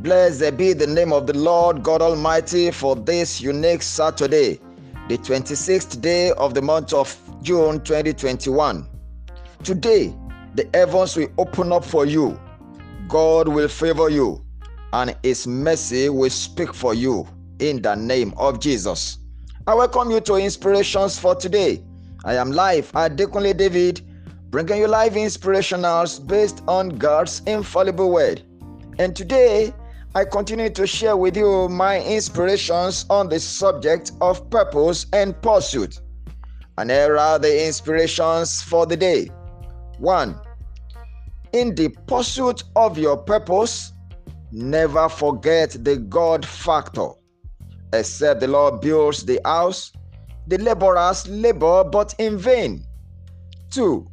Blessed be the name of the Lord God Almighty for this unique Saturday, the 26th day of the month of June 2021. Today, the heavens will open up for you, God will favor you, and His mercy will speak for you in the name of Jesus. I welcome you to Inspirations for today. I am live Adekunle David, bringing you live inspirationals based on God's infallible word. And today, I continue to share with you my inspirations on the subject of purpose and pursuit. And here are the inspirations for the day. 1. In the pursuit of your purpose, never forget the God factor. Except the Lord builds the house, the laborers labor but in vain. 2.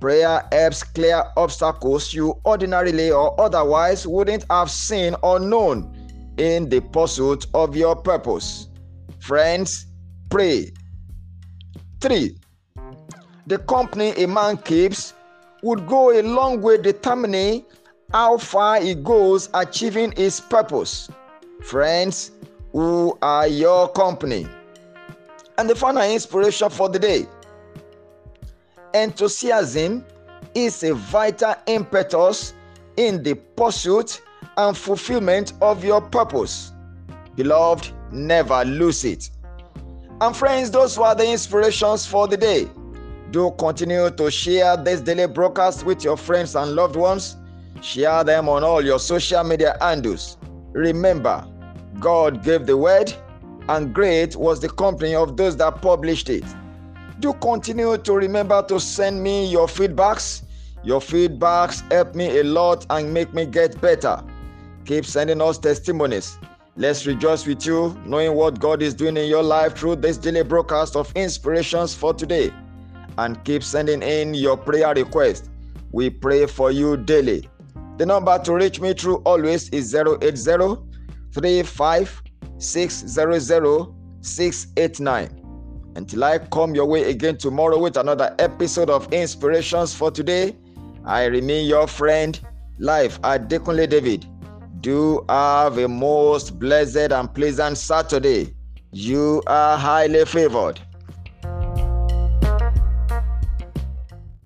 Prayer helps clear obstacles you ordinarily or otherwise wouldn't have seen or known in the pursuit of your purpose. Friends, pray. 3. The company a man keeps would go a long way determining how far he goes achieving his purpose. Friends, who are your company? And the final inspiration for the day Enthusiasm is a vital impetus in the pursuit and fulfillment of your purpose. Beloved, never lose it. And friends, those were the inspirations for the day. Do continue to share this daily broadcast with your friends and loved ones. Share them on all your social media handles. Remember, God gave the word, and great was the company of those that published it do continue to remember to send me your feedbacks. Your feedbacks help me a lot and make me get better. Keep sending us testimonies. Let's rejoice with you, knowing what God is doing in your life through this daily broadcast of inspirations for today. And keep sending in your prayer request. We pray for you daily. The number to reach me through always is 080 35 600 689. Until I come your way again tomorrow with another episode of Inspirations for Today, I remain your friend, Life Adekunle David. Do have a most blessed and pleasant Saturday. You are highly favored.